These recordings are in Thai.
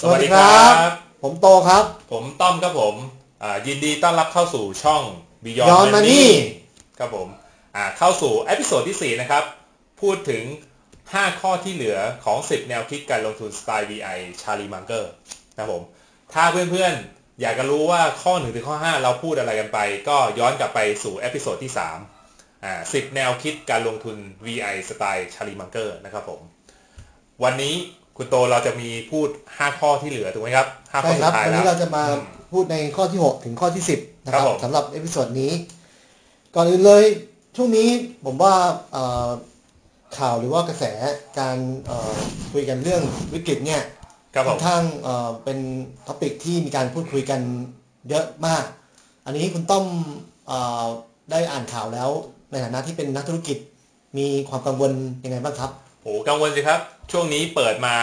สวัสดีครับ ผมโตครับ ผมต้อมครับผมอ่ายินดีต้อนรับเข้าสู่ช่อง Beyond Beyond Money Money ครับผมอ่าเข้าสู่ episode ที่ 4 นะครับ พูดถึง 5 ข้อที่เหลือของ 10 แนวคิดการลงทุนสไตล์ VI ชาลีมังเกอร์นะครับผม ถ้าเพื่อนๆ อยากจะรู้ว่าข้อ 1 ถึงข้อ 5 เราพูดอะไรกันไป ก็ย้อนกลับไปสู่ episode ที่3อ่า10 แนวคิดการลงทุน VI สไตล์ชาลีมังเกอร์นะครับผม วันนี้ คุณโตเราจะมีพูด 5 ข้อที่เหลือถูกไหมครับ5ข้อใช่สุครับสุดท้ายแล้วนี้เราจะมาพูดในข้อที่ 6 ถึงข้อที่ 10 นะคครับผม สำหรับ episode นี้ ก่อนอื่นเลย ช่วงนี้ผมว่าเอ่อข่าวหรือว่ากระแสการเอ่อคุยกันเรื่องวิกฤตเนี่ยครับผค่อนข้างเอ่อเป็น topic ที่มีการพูดคุยกันเยอะมาก อันนี้คุณต้อมเอ่อได้อ่านข่าวแล้ว ในฐานะที่เป็นนักธุรกิจมีความกังวลยังไงบ้างครับโหกังวลสิครับ ช่วงนี้เปิดมา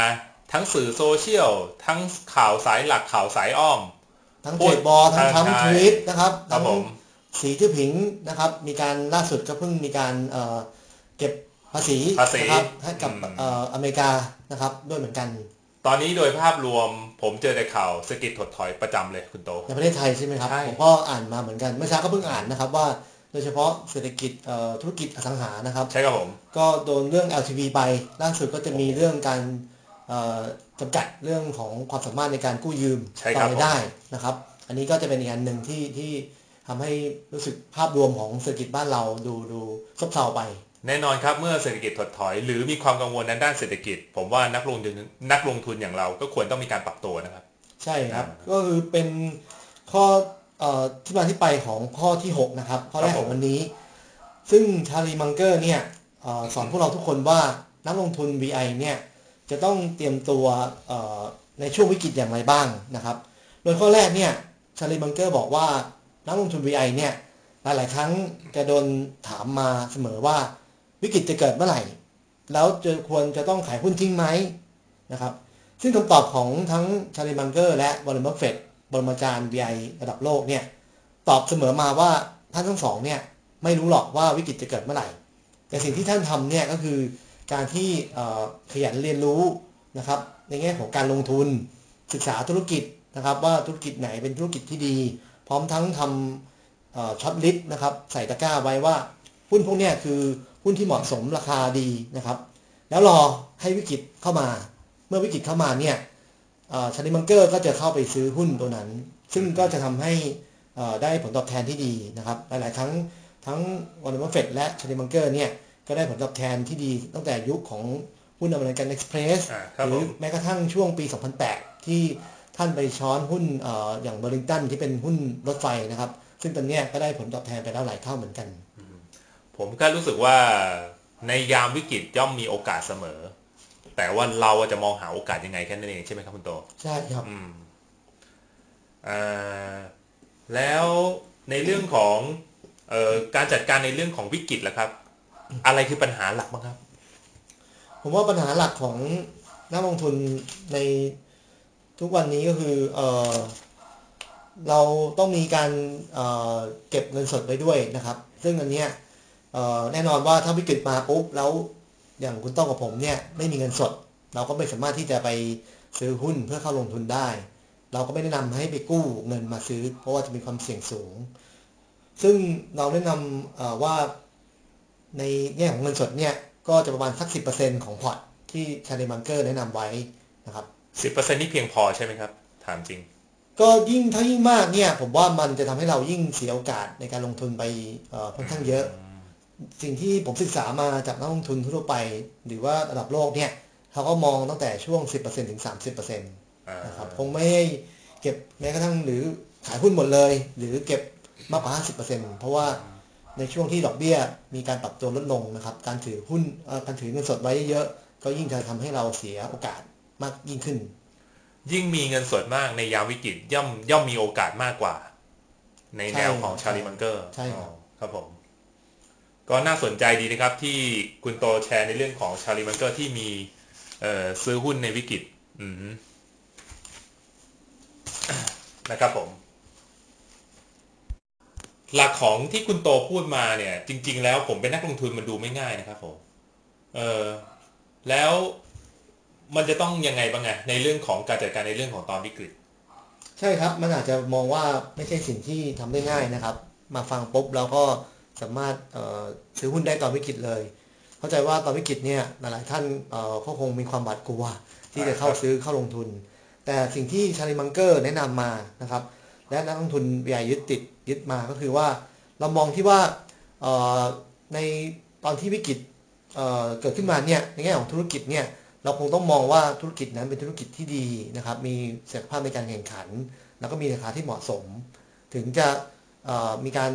ทั้งสื่อโซเชียล ทั้งข่าวสายหลักข่าวสายอ้อม ทั้งพูเทดรดบอลทั้งใช่ทั้งทวีตนะครับครับทั้งผมสีชื่อผิงนะครับ มีการล่าสุดก็เพิ่งมีการเอ่อเก็บภาษีภาษีนะครับให้กับอืมเอ่ออเมริกานะครับด้วยเหมือนกัน ตอนนี้โดยภาพรวมผมเจอแต่ข่าวเศรษฐกิจถดถอยประจำเลยคุณโตในประเทศไทยใช่ไหมครับใช่ผมก็อ่านมาเหมือนกันเมื่อเช้าก็เพิ่งอ่านนะครับว่า โดยเฉพาะเศรษฐกิจเอ่อธุรกิจอสังหานะครับ ใช่ครับผม ก็โดนเรื่อง LTV ไปล่าสุดก็จะมีเรื่องการเอ่อจำกัดเรื่องของความสามารถในการกู้ยืมใช่ต่ครัอบไปผมได้นะครับ อันนี้ก็จะเป็นอีกอันหนึ่งที่ที่ทำให้รู้สึกภาพรวมของเศรษฐกิจบ้านเราดูดูซบเซาไป แน่นอนครับเมื่อเศรษฐกิจถดถอย หรือมีความกังวลในด้านเศรษฐกิจ ผมว่านักลงทุนนักลงทุนอย่างเราก็ควรต้องมีการปรับตัวนะครับ ใช่ครับอ่าก็คือเป็นข้อเอ่อ ที่มาที่ไปของข้อที่ 6 นะครับ ข้อแรกครับขผมองวันนี้ ซึ่งชาลีมังเกอร์เนี่ยเอ่อสอนพวกเราทุกคนว่านักลงทุน VI เนี่ยจะต้องเตรียมตัวเอ่อในช่วงวิกฤตอย่างไรบ้างนะครับ โดยข้อแรกเนี่ยชาลีมังเกอร์บอกว่านักลงทุน VI เนี่ยหลาย ๆ ครั้งจะโดนถามมาเสมอว่าวิกฤตจะเกิดเมื่อไหร่ แล้วจะควรจะต้องขายหุ้นทิ้งไหมนะครับ ซึ่งคำตอบของทั้งชาลีมังเกอร์และวอร์เรนบัฟเฟตต์ ปรมาจารย์ VI ระดับโลกเนี่ยตอบเสมอมาว่าท่านทั้งสองเนี่ยไม่รู้หรอกว่าวิกฤตจะเกิดเมื่อไหร่ แต่สิ่งที่ท่านทำเนี่ยก็คือการที่เอ่อขยันเรียนรู้นะครับในแง่ของการลงทุนศึกษาธุรกิจนะครับ ว่าธุรกิจไหนเป็นธุรกิจที่ดี พร้อมทั้งทำ shortlist นะครับใส่ตะกร้าไว้ว่าหุ้นพวกเนี้ยคือหุ้นที่เหมาะสมราคาดีนะครับ แล้วรอให้วิกฤตเข้ามา เมื่อวิกฤตเข้ามาเนี่ย ชาร์ลี มังเกอร์ก็จะเข้าไปซื้อหุ้นตัวนั้น ซึ่งก็จะทำให้เอ่อได้ผลตอบแทนที่ดีนะครับ หลาย ๆ ครั้งทั้งวอร์เรนบัฟเฟตต์และชาร์ลี มังเกอร์เนี่ยก็ได้ผลตอบแทนที่ดีตั้งแต่ยุคของหุ้นอเมริกันเอ็กซ์เพรสอ่าครับหผรือมแม้กระทั่งช่วงปี 2008 ที่ท่านไปช้อนหุ้นเอ่ออย่างเบอร์ลิงตันที่เป็นหุ้นรถไฟนะครับ ซึ่งตอนเนี้ยก็ได้ผลตอบแทนไปแล้วหลายเท่าเหมือนกัน ผมก็รู้สึกว่าในยามวิกฤตย่อมมีโอกาสเสมอ แต่ว่าเราจะมองหาโอกาสยังไงแค่นั้นเองใช่ไหมครับคุณโตใช่ครับอืมอ่าแล้วในเรื่องของเอ่อการจัดการในเรื่องของวิกฤตล่ะครับ อะไรคือปัญหาหลักบ้างครับ ผมว่าปัญหาหลักของนักลงทุนในทุกวันนี้ก็คือเออเราต้องมีการเอ่อเก็บเงินสดไว้ด้วยนะครับ ซึ่งอันเนี้ยเอ่อแน่นอนว่าถ้าวิกฤตมาปุ๊บแล้ว อย่างคุณต้องกับผมเนี่ยไม่มีเงินสด เราก็ไม่สามารถที่จะไปซื้อหุ้นเพื่อเข้าลงทุนได้ เราก็ไม่แนะนำให้ไปกู้เงินมาซื้อ เพราะว่าจะมีความเสี่ยงสูง ซึ่งเราแนะนำเอ่อว่าในแง่ของเงินสดเนี่ยก็จะประมาณสัก 10%ของพอร์ตที่ชาร์ลีมังเกอร์แนะนำไว้นะครับสิบเปอร์เซ็นต์นี่เพียงพอใช่ไหมครับ ถามจริง ก็ยิ่งถ้ายิ่งมากเนี่ยผมว่ามันจะทำให้เรายิ่งเสียโอกาสในการลงทุนไปเอ่อค่อนข้างเยอะ สิ่งที่ผมศึกษามาจากนักลงทุนทั่วไป หรือว่าระดับโลกเนี่ยเขาก็มองตั้งแต่ช่วง 10%ถึง 30%นอ่าะครับคงไม่ให้เก็บแม้กระทั่งหรือขายหุ้นหมดเลย หรือเก็บมากกว่า 50%เพราะว่าในช่วงที่ดอกเบี้ยมีการปรับตัวลดลงนะครับ การถือหุ้นเอ่อการถือเงินสดไว้เยอะๆก็ยิ่งจะทำให้เราเสียโอกาสมากยิ่งขึ้น ยิ่งมีเงินสดมากในยามวิกฤตย่อมย่อมมีโอกาสมากกว่า ในแนวของใช่ชาลีมังเกอร์ใช่ครับครับผม ก็น่าสนใจดีนะครับที่คุณโตแชร์ในเรื่องของชาลีมังเกอร์ที่มีซื้อหุ้นในวิกฤตนะครับผม หลักของที่คุณโตพูดมาเนี่ย จริง ๆ แล้วผมเป็นนักลงทุนมันดูไม่ง่ายนะครับผมเออแล้วมันจะต้องยังไงบ้างไงในเรื่องของการจัดการในเรื่องของตอนวิกฤต ใช่ครับ มันอาจจะมองว่าไม่ใช่สิ่งที่ทำได้ง่ายนะครับ มาฟังปุ๊บแล้วก็ สามารถซื้อหุ้นได้ตอนวิกฤตเลย เข้าใจว่าตอนวิกฤตเนี่ยหลายๆท่านเอ่อก็คงมีความบาดกลัว ที่จะเข้าซื้อเข้าลงทุน แต่สิ่งที่ชาลีมังเกอร์แนะนำมานะครับ และนักลงทุนใหญ่ยึดติดยึดมาก็คือว่าเรามองที่ว่าในตอนที่วิกฤตเเกิดขึ้นมาเนี่ยในแง่ของธุรกิจเนี่ยเราคงต้องมองว่าธุรกิจนั้นเป็นธุรกิจที่ดีนะครับ มีศักยภาพในการแข่งขัน แล้วก็มีราคาที่เหมาะสม ถึงจะมีการ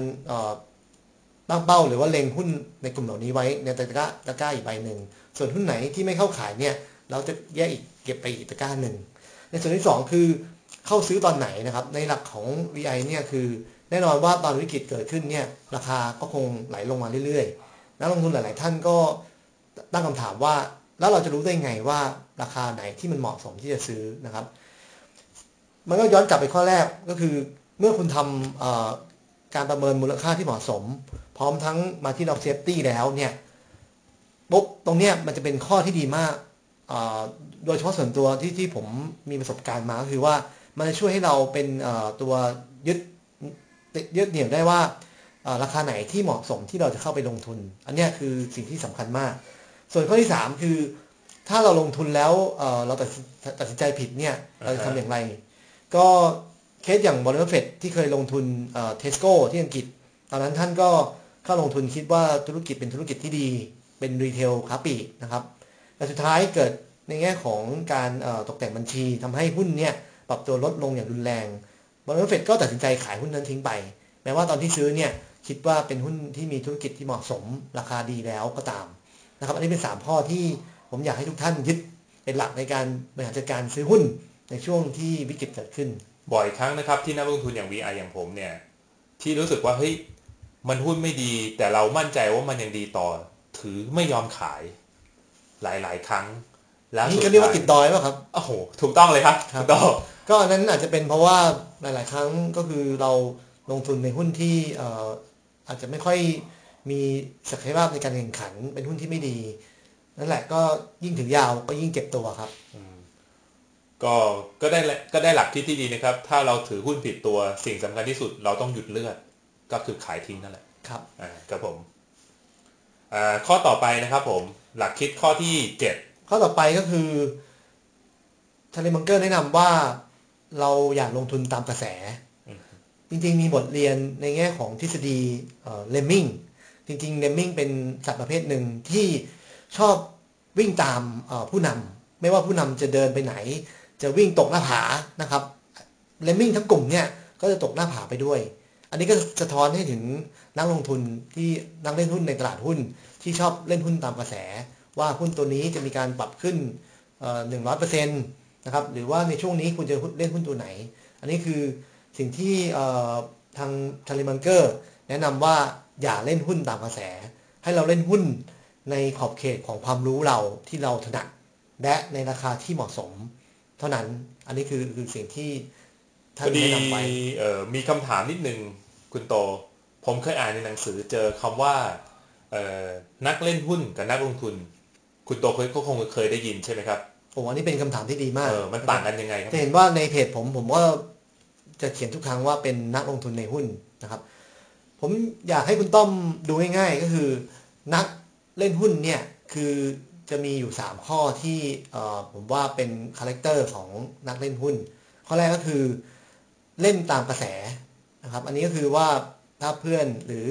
ตั้งเป้าหรือว่าเล็งหุ้นในกลุ่มเหล่านี้ไว้ในตะกร้าตะกร้าอีกใบหนึ่ง ส่วนหุ้นไหนที่ไม่เข้าขายเนี่ย เราจะแยกอีกเก็บไปอีกตะกร้าหนึ่ง ในส่วนที่สองคือเข้าซื้อตอนไหนนะครับ ในหลักของ VI เนี่ยคือแน่นอนว่าตอนวิกฤตเกิดขึ้นเนี่ยราคาก็คงไหลลงมาเรื่อยๆ นักลงทุนหลาย ๆ ท่านก็ตั้งคำถามว่า แล้วเราจะรู้ได้ไงว่าราคาไหนที่มันเหมาะสมที่จะซื้อนะครับ มันก็ย้อนกลับไปข้อแรกก็คือเมื่อคุณทำการประเมินมูลค่าที่เหมาะสม พร้อมทั้งมาที่ Knock Safety แล้วเนี่ยปุ๊บตรงเนี้ยมันจะเป็นข้อที่ดีมาก โดยเฉพาะส่วนตัวที่ที่ผมมีประสบการณ์มาก็คือว่ามันจะช่วยให้เราเป็นตัวยึดยึดเหนี่ยวได้ว่าราคาไหนที่เหมาะสมที่เราจะเข้าไปลงทุน อันนี้คือสิ่งที่สำคัญมาก ส่วนข้อที่สามคือ ถ้าเราลงทุนแล้วเราตัดตัดสินใจผิดเนี่ยเราจะทำอย่างไร ก็เคสอย่างบัฟเฟตต์ที่เคยลงทุนเทสโก้ที่อังกฤษ ตอนนั้นท่านก็ เข้าลงทุนคิดว่าธุรกิจเป็นธุรกิจที่ดี เป็น retail ค้าปลีกนะครับแต่สุดท้ายเกิดในแง่ของการตกแต่งบัญชีทำให้หุ้นเนี่ยปรับตัวลดลงอย่างรุนแรงบัฟเฟตต์ก็ตัดสินใจขายหุ้นนั้นทิ้งไป แม้ว่าตอนที่ซื้อเนี่ยคิดว่าเป็นหุ้นที่มีธุรกิจที่เหมาะสมราคาดีแล้วก็ตามนะครับ อันนี้เป็น 3 ข้อที่ผมอยากให้ทุกท่านยึดเป็นหลักในการบริหารจัดการซื้อหุ้นในช่วงที่วิกฤตเกิดขึ้น บ่อยครั้งนะครับที่นักลงทุนอย่าง VI อย่างผมเนี่ยที่รู้สึกว่าเฮ้ย มันหุ้นไม่ดี แต่เรามั่นใจว่ามันยังดีต่อ ถือไม่ยอมขายหลายๆ ครั้ง แล้วนี่สุก็ดเรียกว่าท้ายติดดอยป่ะครับโอ้โหถูกต้องเลยครับครับถูกต้องก็อันนั้นอาจจะเป็นเพราะว่าหลาย ๆ ครั้งก็คือเราลงทุนในหุ้นที่เอ่ออาจจะไม่ค่อยมีศักยภาพในการแข่งขัน เป็นหุ้นที่ไม่ดี นั่นแหละก็ยิ่งถือยาวก็ยิ่งเก็บตัวครับก็ก็ได้แหละก็ได้หลักที่ที่ดีนะครับ ถ้าเราถือหุ้นผิดตัวสิ่งสำคัญที่สุดเราต้องหยุดเลือด ก็คือขายทิ้งนั่นแหละครับอ่าครับผมอ่าข้อต่อไปนะครับผมหลักคิดข้อที่เจ็ดข้อต่อไปก็คือทาริมังเกอร์แนะนำว่าเราอยากลงทุนตามกระแส จริงๆ มีบทเรียนในแง่ของทฤษฎีเลมมิงจริงๆเลมมิงเป็นสัตว์ประเภทหนึ่งที่ชอบวิ่งตามเอ่อผู้นำไม่ว่าผู้นำจะเดินไปไหน จะวิ่งตกหน้าผานะครับเลมมิงทั้งกลุ่มเนี่ยก็จะตกหน้าผาไปด้วย อันนี้ก็สะท้อนให้ถึงนักลงทุนที่นักเล่นหุ้นในตลาดหุ้น ที่ชอบเล่นหุ้นตามกระแส ว่าหุ้นตัวนี้จะมีการปรับขึ้นหนึ่งร้อยเปอร์เซ็นต์นะครับหรือว่าในช่วงนี้คุณจะเล่นหุ้นตัวไหน อันนี้คือสิ่งที่ทางทาริมันเกอร์แนะนำว่าอย่าเล่นหุ้นตามกระแส ให้เราเล่นหุ้นในขอบเขตของความรู้เราที่เราถนัดและในราคาที่เหมาะสม เท่านั้นอันนี้คือคือสิ่งที่ พท่านอดีแนะนำไปเอ่อมีคำถามนิดนึงคุณโต ผมเคยอ่านในหนังสือเจอคำว่าเอ่อนักเล่นหุ้นกับนักลงทุน คุณโตเคยก็คงเคยได้ยินใช่ไหมครับผมว่านี่เป็นคำถามที่ดีมาก เออ มันต่างกันยังไงครับ จะเห็นว่าในเพจผมผมก็จะเขียนทุกครั้งว่าเป็นนักลงทุนในหุ้นนะครับ ผมอยากให้คุณต้อมดูง่ายๆ ก็คือ นักเล่นหุ้นเนี่ยคือจะมีอยู่ 3 ข้อที่เอ่อผมว่าเป็น character ของนักเล่นหุ้น ข้อแรกก็คือ เล่นตามกระแสนะครับ อันนี้ก็คือว่าถ้าเพื่อนหรือ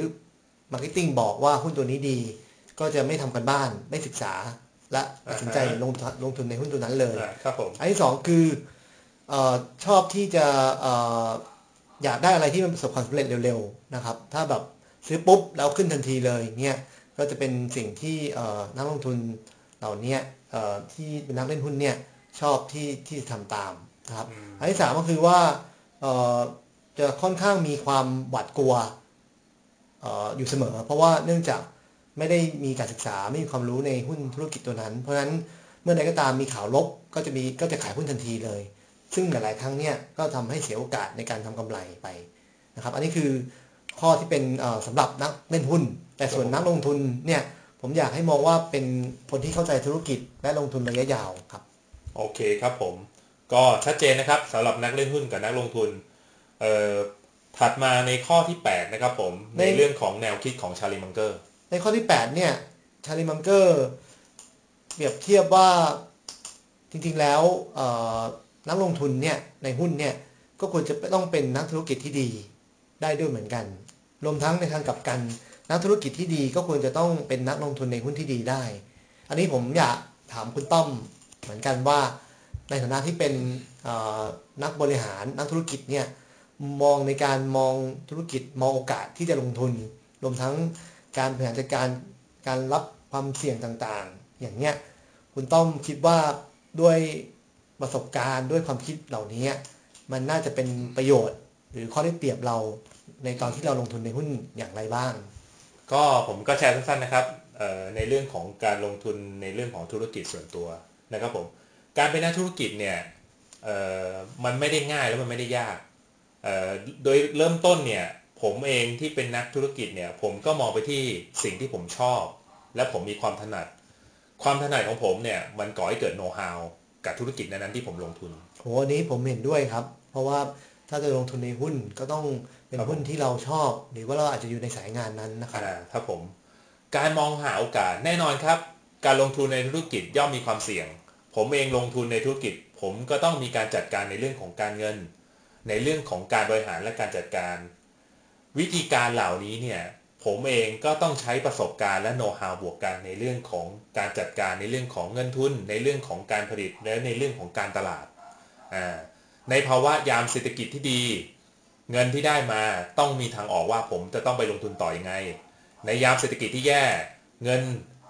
marketing บอกว่าหุ้นตัวนี้ดี ก็จะไม่ทำการบ้านไม่ศึกษา และตัดสินใจลงทุนลงทุนในหุ้นตัวนั้นเลยอ่าครับผมอันที่สองคือเออชอบที่จะเอออยากได้อะไรที่มันประสบความสำเร็จเร็วๆนะครับ ถ้าแบบซื้อปุ๊บแล้วขึ้นทันทีเลยเนี่ยก็จะเป็นสิ่งที่เอ่อนักลงทุนเหล่านี้เอ่อที่เป็นนักเล่นหุ้นเนี่ยชอบที่ที่จะทำตามนะครับ อันที่สามก็คือว่าเอ่อ จะค่อนข้างมีความหวาดกลัวออยู่เสมอ เพราะว่าเนื่องจากไม่ได้มีการศึกษาไม่มีความรู้ในหุ้นธุรกิจตัวนั้น เพราะฉะนั้นเมื่อใดก็ตามมีข่าวลบก็จะมีก็จะขายหุ้นทันทีเลย ซึ่งหลายๆครั้งเนี่ยก็ทำให้เสียโอกาสในการทำกำไรไปนะครับ อันนี้คือข้อที่เป็นเอ่อสำหรับนักเล่นหุ้น แต่ส่วนนักลงทุนเนี่ยผมอยากให้มองว่าเป็นคนที่เข้าใจธุรกิจและลงทุนระยะยาวครับ โอเคครับผม ก็ชัดเจนนะครับสำหรับนักเล่นหุ้นกับนักลงทุนเอ่อถัดมาในข้อที่ 8 นะครับผมในใน เรื่องของแนวคิดของชาลีมังเกอร์ ในข้อที่ 8 เนี่ย ชาลีมังเกอร์เปรียบเทียบว่าจริงๆแล้วเอ่อนักลงทุนเนี่ยในหุ้นเนี่ยก็ควรจะต้องเป็นนักธุรกิจที่ดีได้ด้วยเหมือนกัน รวมทั้งในทางกลับกัน นักธุรกิจที่ดีก็ควรจะต้องเป็นนักลงทุนในหุ้นที่ดีได้ อันนี้ผมอยากถามคุณต้อมเหมือนกันว่า ในฐานะที่เป็นนักบริหารนักธุรกิจเนี่ยมองในการมองธุรกิจมองโอกาสที่จะลงทุน รวมทั้งการบริหารจัดการการรับความเสี่ยงต่างๆ อย่างเนี้ยคุณต้อมคิดว่าด้วยประสบการณ์ด้วยความคิดเหล่านี้มันน่าจะเป็นประโยชน์ หรือข้อได้เปรียบเราในตอนที่เราลงทุนในหุ้นอย่างไรบ้าง ก็ผมก็แชร์สั้นๆนะครับในเรื่องของการลงทุนในเรื่องของธุรกิจส่วนตัวนะครับผม การเป็นนักธุรกิจเนี่ยเอ่อมันไม่ได้ง่ายแล้วมันไม่ได้ยากเอ่อโดยเริ่มต้นเนี่ยผมเองที่เป็นนักธุรกิจเนี่ยผมก็มองไปที่สิ่งที่ผมชอบ และผมมีความถนัด ความถนัดของผมเนี่ยมันก่อให้เกิดโน้ตฮาวกับธุรกิจนั้นๆที่ผมลงทุนโหอันนี้ผมเห็นด้วยครับ เพราะว่าถ้าจะลงทุนในหุ้นก็ต้องเป็นครับผมหุ้นที่เราชอบ หรือว่าเราอาจจะอยู่ในสายงานนั้นนะครับอ่าครับผม การมองหาโอกาสแน่นอนครับ การลงทุนในธุรกิจย่อมมีความเสี่ยง ผมเองลงทุนในธุรกิจ ผมก็ต้องมีการจัดการในเรื่องของการเงิน ในเรื่องของการบริหารและการจัดการ วิธีการเหล่านี้เนี่ยผมเองก็ต้องใช้ประสบการณ์และโน้ตฮาวบวกกันในเรื่องของการจัดการในเรื่องของเงินทุน ในเรื่องของการผลิตและในเรื่องของการตลาดอ่าในภาวะยามเศรษฐกิจที่ดี เงินที่ได้มาต้องมีทางออกว่าผมจะต้องไปลงทุนต่ออยังไง ในยามเศรษฐกิจที่แย่ เงิน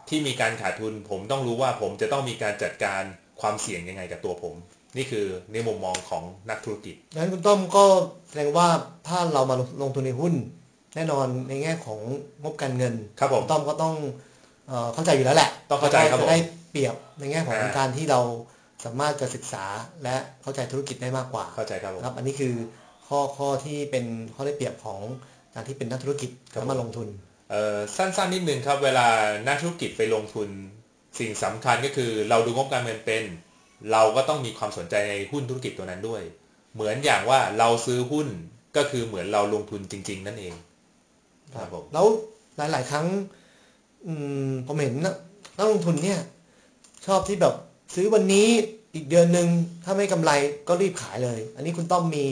ที่มีการขาดทุน ผมต้องรู้ว่าผมจะต้องมีการจัดการความเสี่ยงยังไงกับตัวผม นี่คือในมุมมองของนักธุรกิจงั้นคุณต้อมก็แสดงว่าถ้าเรามาลงทุนในหุ้น แน่นอนในแง่ของงบการเงินครับผมณต้อมก็ต้องเอ่อเข้าใจอยู่แล้วแหละต้องเข้าใจครับผมจะได้เปรียบในแง่ของอ่าการที่เราสามารถจะศึกษาและเข้าใจธุรกิจได้มากกว่าเข้าใจครับผมครับ อันนี้คือข้อข้อที่เป็นข้อได้เปรียบของการที่เป็นนักธุรกิจครับแล้วมาลงทุน เอ่อสั้นๆนิดนึงครับ เวลานักธุรกิจไปลงทุนสิ่งสำคัญก็คือเราดูงบการเงินเป็น เราก็ต้องมีความสนใจในหุ้นธุรกิจตัวนั้นด้วย เหมือนอย่างว่าเราซื้อหุ้นก็คือเหมือนเราลงทุนจริง ๆ นั่นเองครับผมแล้วหลาย ๆ ครั้ง อืมผมเห็นนักลงทุนเนี่ย ชอบที่แบบซื้อวันนี้อีกเดือนหนึ่งถ้าไม่กำไรก็รีบขายเลย อันนี้คุณต้อมมี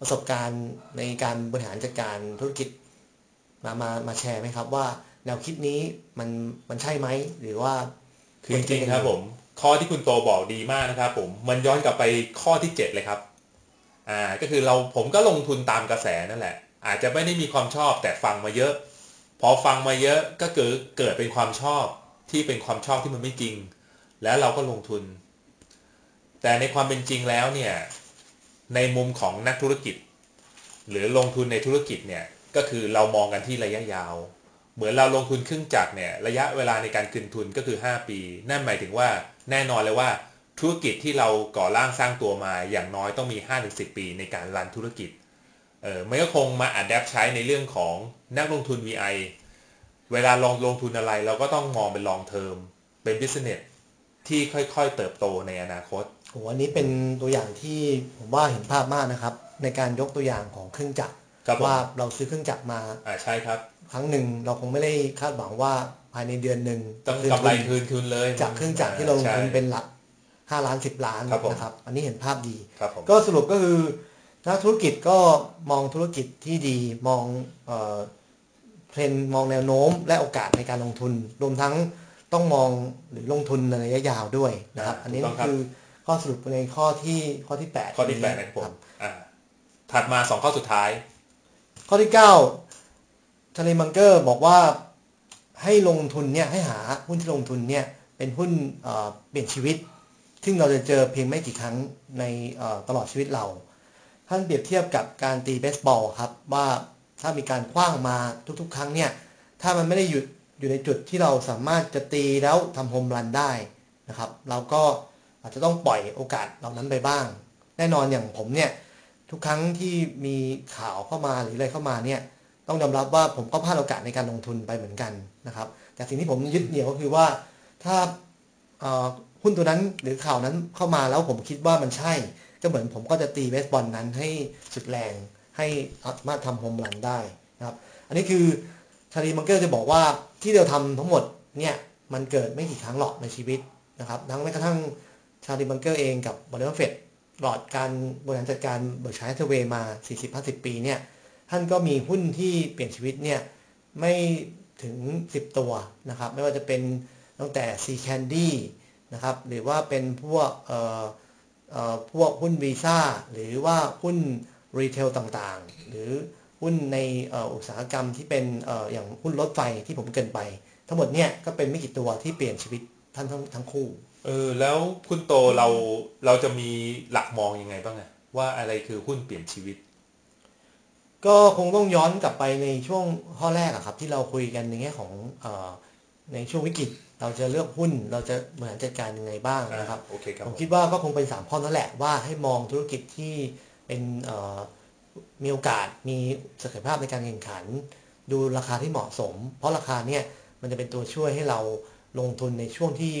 ประสบการณ์ในการบริหารจัดการธุรกิจ มามามาแชร์ไหมครับว่าแนวคิดนี้มันมันใช่ไหมหรือว่าคือจริงๆครับผม ข้อที่คุณโตบอกดีมากนะครับผมมันย้อนกลับไปข้อที่ 7 เลยครับอ่าก็คือเราผมก็ลงทุนตามกระแสนั่นแหละ อาจจะไม่ได้มีความชอบแต่ฟังมาเยอะ พอฟังมาเยอะก็เกิดเกิดเป็นความชอบที่เป็นความชอบที่มันไม่จริง แล้วเราก็ลงทุน แต่ในความเป็นจริงแล้วเนี่ยในมุมของนักธุรกิจ หรือลงทุนในธุรกิจเนี่ย ก็คือเรามองกันที่ระยะยาว เหมือนเราลงทุนครึ่งจักรเนี่ยระยะเวลาในการคืนทุนก็คือ 5 ปี นั่นหมายถึงว่าแน่นอนเลยว่าธุรกิจที่เราก่อร่างสร้างตัวมาอย่างน้อยต้องมี 5-10 ปีในการรันธุรกิจเออมันก็คงมาอัดแอปใช้ในเรื่องของนักลงทุน VI เวลาลงลงทุนอะไรเราก็ต้องมองเป็น long term เป็น business ที่ค่อยๆ เติบโตในอนาคตโอ้อันนี้เป็นตัวอย่างที่ผมว่าเห็นภาพมากนะครับ ในการยกตัวอย่างของเครื่องจักร ว่าเราซื้อเครื่องจักรมาอ่าใช่ครับ ครั้งหนึ่งเราคงไม่ได้คาดหวังว่าภายในเดือนหนึ่งต้องคืนกำไรทุนคืนคืนเลย จากเครื่องจักรที่เราลงทุนใช่เป็นหลักห้าล้านสิบล้านครับผมนะครับ อันนี้เห็นภาพดีครับผมก็สรุปก็คือนักธุรกิจก็มองธุรกิจที่ดีมองเอ่อเทรนด์มองแนวโน้มและโอกาสในการลงทุน รวมทั้งต้องมองหรือลงทุนในระยะยาวด้วยนะครับอ่าอันนี้ถูกต้องครับคือข้อสรุปในข้อที่ข้อที่แปดข้อที่แปดนะครับผมอ่าถัดมาสองข้อสุดท้าย ข้อที่เก้าทเลมังเกอร์บอกว่าให้ลงทุนเนี่ยให้หาหุ้นที่ลงทุนเนี่ยเป็นหุ้นเปลี่ยนชีวิต ซึ่งเราจะเจอเพียงไม่กี่ครั้งในตลอดชีวิตเรา ท่านเปรียบเทียบกับการตีเบสบอลครับว่าถ้ามีการคว้างมาทุกๆ ครั้งเนี่ยถ้ามันไม่ได้หยุดอยู่ในจุดที่เราสามารถจะตีแล้วทำโฮมรันได้นะครับ เราก็อาจจะต้องปล่อยโอกาสเหล่านั้นไปบ้าง แน่นอนอย่างผมเนี่ย ทุกครั้งที่มีข่าวเข้ามาหรืออะไรเข้ามาเนี่ยต้องยอมรับว่าผมก็พลาดโอกาสในการลงทุนไปเหมือนกันนะครับ แต่สิ่งที่ผมยึดเหนี่ยวก็คือว่าถ้าหุ้นตัวนั้นหรือข่าวนั้นเข้ามาแล้วผมคิดว่ามันใช่ ก็เหมือนผมก็จะตีเบสบอลนั้นให้สุดแรงให้สามารถทำโฮมรันได้นะครับ อันนี้คือชาลีมังเกอร์จะบอกว่าที่เราทำทั้งหมดเนี่ยมันเกิดไม่กี่ครั้งหรอกในชีวิตนะครับ ทั้งแม้กระทั่งชาลีมังเกอร์เองกับบริษัทเฟด ตลอดการบริหารจัดการเบิร์ชัยเทเวมา 40-50 ปีเนี่ยท่านก็มีหุ้นที่เปลี่ยนชีวิตเนี่ยไม่ถึง 10 ตัวนะครับไม่ว่าจะเป็นตั้งแต่ See's Candy นะครับหรือว่าเป็นพวกเอ่อเอ่อพวกหุ้นวีซ่าหรือว่าหุ้น retail ต่างๆ หรือหุ้นในอุตสาหกรรมที่เป็นอย่างหุ้นรถไฟที่ผมเกริ่นไป ทั้งหมดเนี่ยก็เป็นไม่กี่ตัวที่เปลี่ยนชีวิตท่านทั้งทั้งคู่ เออแล้วคุณโตเราเราจะมีหลักมองยังไงบ้างอะว่าอะไรคือหุ้นเปลี่ยนชีวิต ก็คงต้องย้อนกลับไปในช่วงข้อแรกอะครับ ที่เราคุยกันในแง่ของเออในช่วงวิกฤตเราจะเลือกหุ้นเราจะบริหารจัดการยังไงบ้างนะครับโอเคครับผมคิดว่าก็คงเป็นสามข้อนั่นแหละว่าให้มองธุรกิจที่เป็นเอ่อมีโอกาสมีศักยภาพในการแข่งขัน ดูราคาที่เหมาะสม เพราะราคาเนี่ยมันจะเป็นตัวช่วยให้เราลงทุนในช่วงที่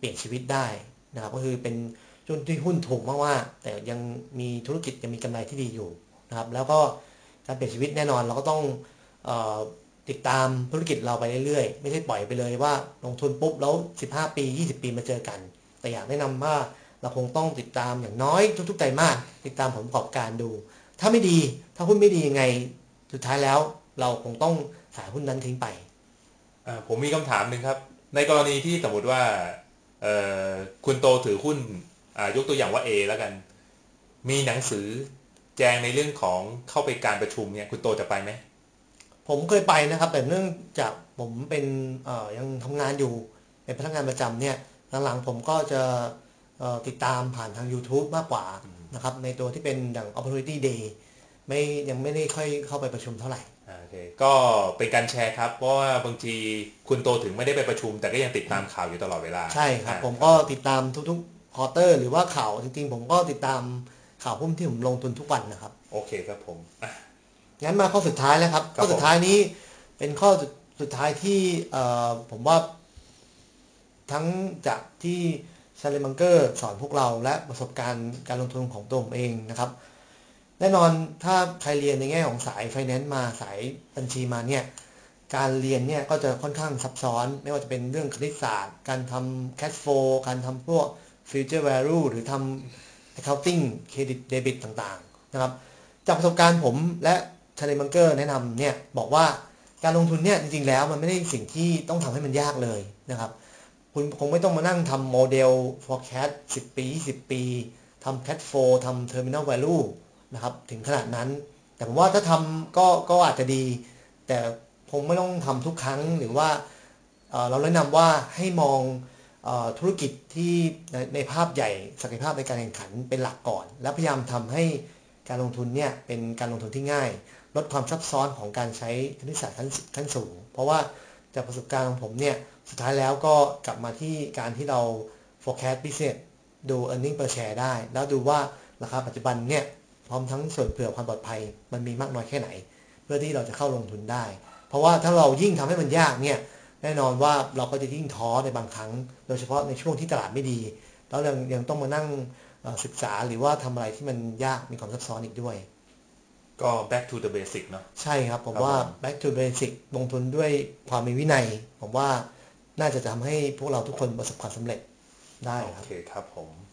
เปลี่ยนชีวิตได้นะครับก็คือเป็นช่วงที่หุ้นถูกมากๆแต่ยังมีธุรกิจยังมีกำไรที่ดีอยู่นะครับแล้วก็การเปลี่ยนชีวิตแน่นอนเราก็ต้องออติดตามธุรกิจเราไปเรื่อยๆ ไม่ใช่ปล่อยไปเลยว่าลงทุนปุ๊บแล้ว 15 ปี 20 ปีมาเจอกัน แต่อยากแนะนำว่าเราคงต้องติดตามอย่างน้อยทุกๆไตรมาสติดตามผลประกอบการดู ถ้าไม่ดีถ้าหุ้นไม่ดียังไงสุดท้ายแล้ว เราคงต้องขายหุ้นนั้นทิ้งไปผมมีคำถามหนึ่งครับ ในกรณีที่สมมติว่า คุณโตถือหุ้นอ่ายกตัวอย่างว่า A แล้วกัน มีหนังสือแจงในเรื่องของเข้าไปการประชุมเนี่ยคุณโตจะไปไหมผมเคยไปนะครับ แต่เนื่องจากผมเป็นเอ่อยังทำงานอยู่เป็นพนักงานประจำเนี่ยหลังๆผมก็จะติดตามผ่านทาง YouTube มากกว่านะครับ ในตัวที่เป็นอย่าง Opportunity Day ไม่ยังไม่ได้ค่อยเข้าไปประชุมเท่าไหร่ โอเคก็เป็นการแชร์ครับเพราะว่าบางทีคุณโตถึงไม่ได้ไปประชุม แต่ก็ยังติดตามข่าวอยู่ตลอดเวลา ใช่ครับอ่าผมก็ติดตามทุกๆควอเตอร์ หรือว่าข่าวจริงๆ ผมก็ติดตามข่าวหุ้นที่ผมลงทุนทุกวันนะครับ โอเคครับผมอะงั้นมาข้อสุดท้ายแล้วครับครับข้อสุดท้ายนี้เป็นข้อสุดสุดท้ายที่เอ่อผมว่า ทั้งจากที่ชาร์ลี มังเกอร์สอนพวกเราและประสบการณ์การลงทุนของตัวผมเองนะครับ แน่นอนถ้าใครเรียนในแง่ของสายไฟแนนซ์มาสายบัญชีมาเนี่ยการเรียนเนี่ยก็จะค่อนข้างซับซ้อน ไม่ว่าจะเป็นเรื่องคณิตศาสตร์ การทำ cash flow การทำพวก future value หรือทำ accounting credit debit ต่างๆนะครับจากประสบการณ์ผมและชาร์ลี มังเกอร์แนะนำเนี่ยบอกว่าการลงทุนเนี่ยจริงๆแล้วมันไม่ได้สิ่งที่ต้องทำให้มันยากเลยนะครับคุณคงไม่ต้องมานั่งทำโมเดล forecast 10 ปี 20 ปีทำ cash flow ทำ terminal value นะครับ ถึงขนาดนั้น แต่ผมว่าถ้าทำก็ก็อาจจะดี แต่คงไม่ต้องทำทุกครั้งหรือว่าเราแนะนำว่าให้มองอธุรกิจที่ในในภาพใหญ่ศักยภาพในการแข่งขันเป็นหลักก่อน แล้วพยายามทำให้การลงทุนเนี่ยเป็นการลงทุนที่ง่าย ลดความซับซ้อนของการใช้คณิตศาสตร์ขั้นขั้นสูง เพราะว่าจากประสบการณ์ของผมเนี่ยสุดท้ายแล้วก็กลับมาที่การที่เรา forecast business ดู earning per share ได้ แล้วดูว่าราคาปัจจุบันเนี่ย พร้อมทั้งส่วนเผื่อความปลอดภัยมันมีมากน้อยแค่ไหน เพื่อที่เราจะเข้าลงทุนได้ เพราะว่าถ้าเรายิ่งทำให้มันยากเนี่ยแน่นอนว่าเราก็จะยิ่งท้อในบางครั้ง โดยเฉพาะในช่วงที่ตลาดไม่ดี แล้วยังยังต้องมานั่งเอ่อศึกษาหรือว่าทำอะไรที่มันยากมีความซับซ้อนอีกด้วย ก็ back to the basic เนาะใช่ครับ ผมครับว่าผม back to basic ลงทุนด้วยความมีวินัย ผมว่าน่าจะทำให้พวกเราทุกคนประสบความสำเร็จได้คโอรับเคครับผมอ่า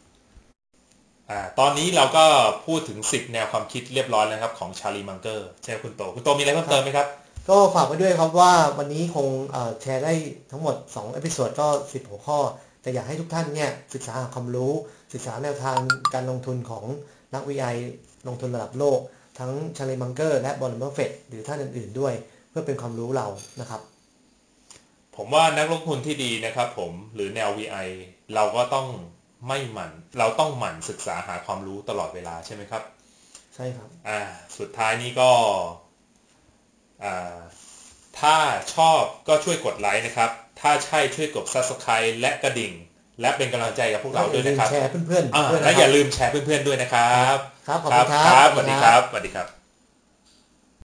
ตอนนี้เราก็พูดถึง 10 แนวความคิดเรียบร้อยแล้วครับของชาลีมังเกอร์ใช่ไหมคุณโต คุณโตมีอะไรเพิ่มเติมไหมครับ ก็ฝากไว้ด้วยครับว่าวันนี้คงเอ่อแชร์ได้ทั้งหมด 2 episode ก็ 10 หัวข้อ แต่อยากให้ทุกท่านเนี่ยศึกษาหาความรู้ ศึกษาแนวทางการลงทุนของนักวิจัยลงทุนระดับโลก ทั้งชาร์ลีมังเกอร์และวอร์เรน บัฟเฟตต์หรือท่านอื่น ๆด้วย เพื่อเป็นความรู้เรานะครับ ผมว่านักลงทุนที่ดีนะครับผมหรือแนว VI เราก็ต้อง ไม่หมั่นเราต้องหมั่นศึกษาหาความรู้ตลอดเวลาใช่ไหมครับ ใช่ครับ อ่า สุดท้ายนี้ก็อ่าถ้าชอบก็ช่วยกดไลค์นะครับ ถ้าใช่ช่วยกด subscribe และกระดิ่ง และเป็นกำลังใจกับพวกเราด้วยนะครับแชร์เพื่อนอ่าๆด้วยและนะอครัย่าบลืมแชร์เพื่อนๆด้วยนะครับ ครับ ขอบคุณครับสวัสดีครับสวัสดีครับ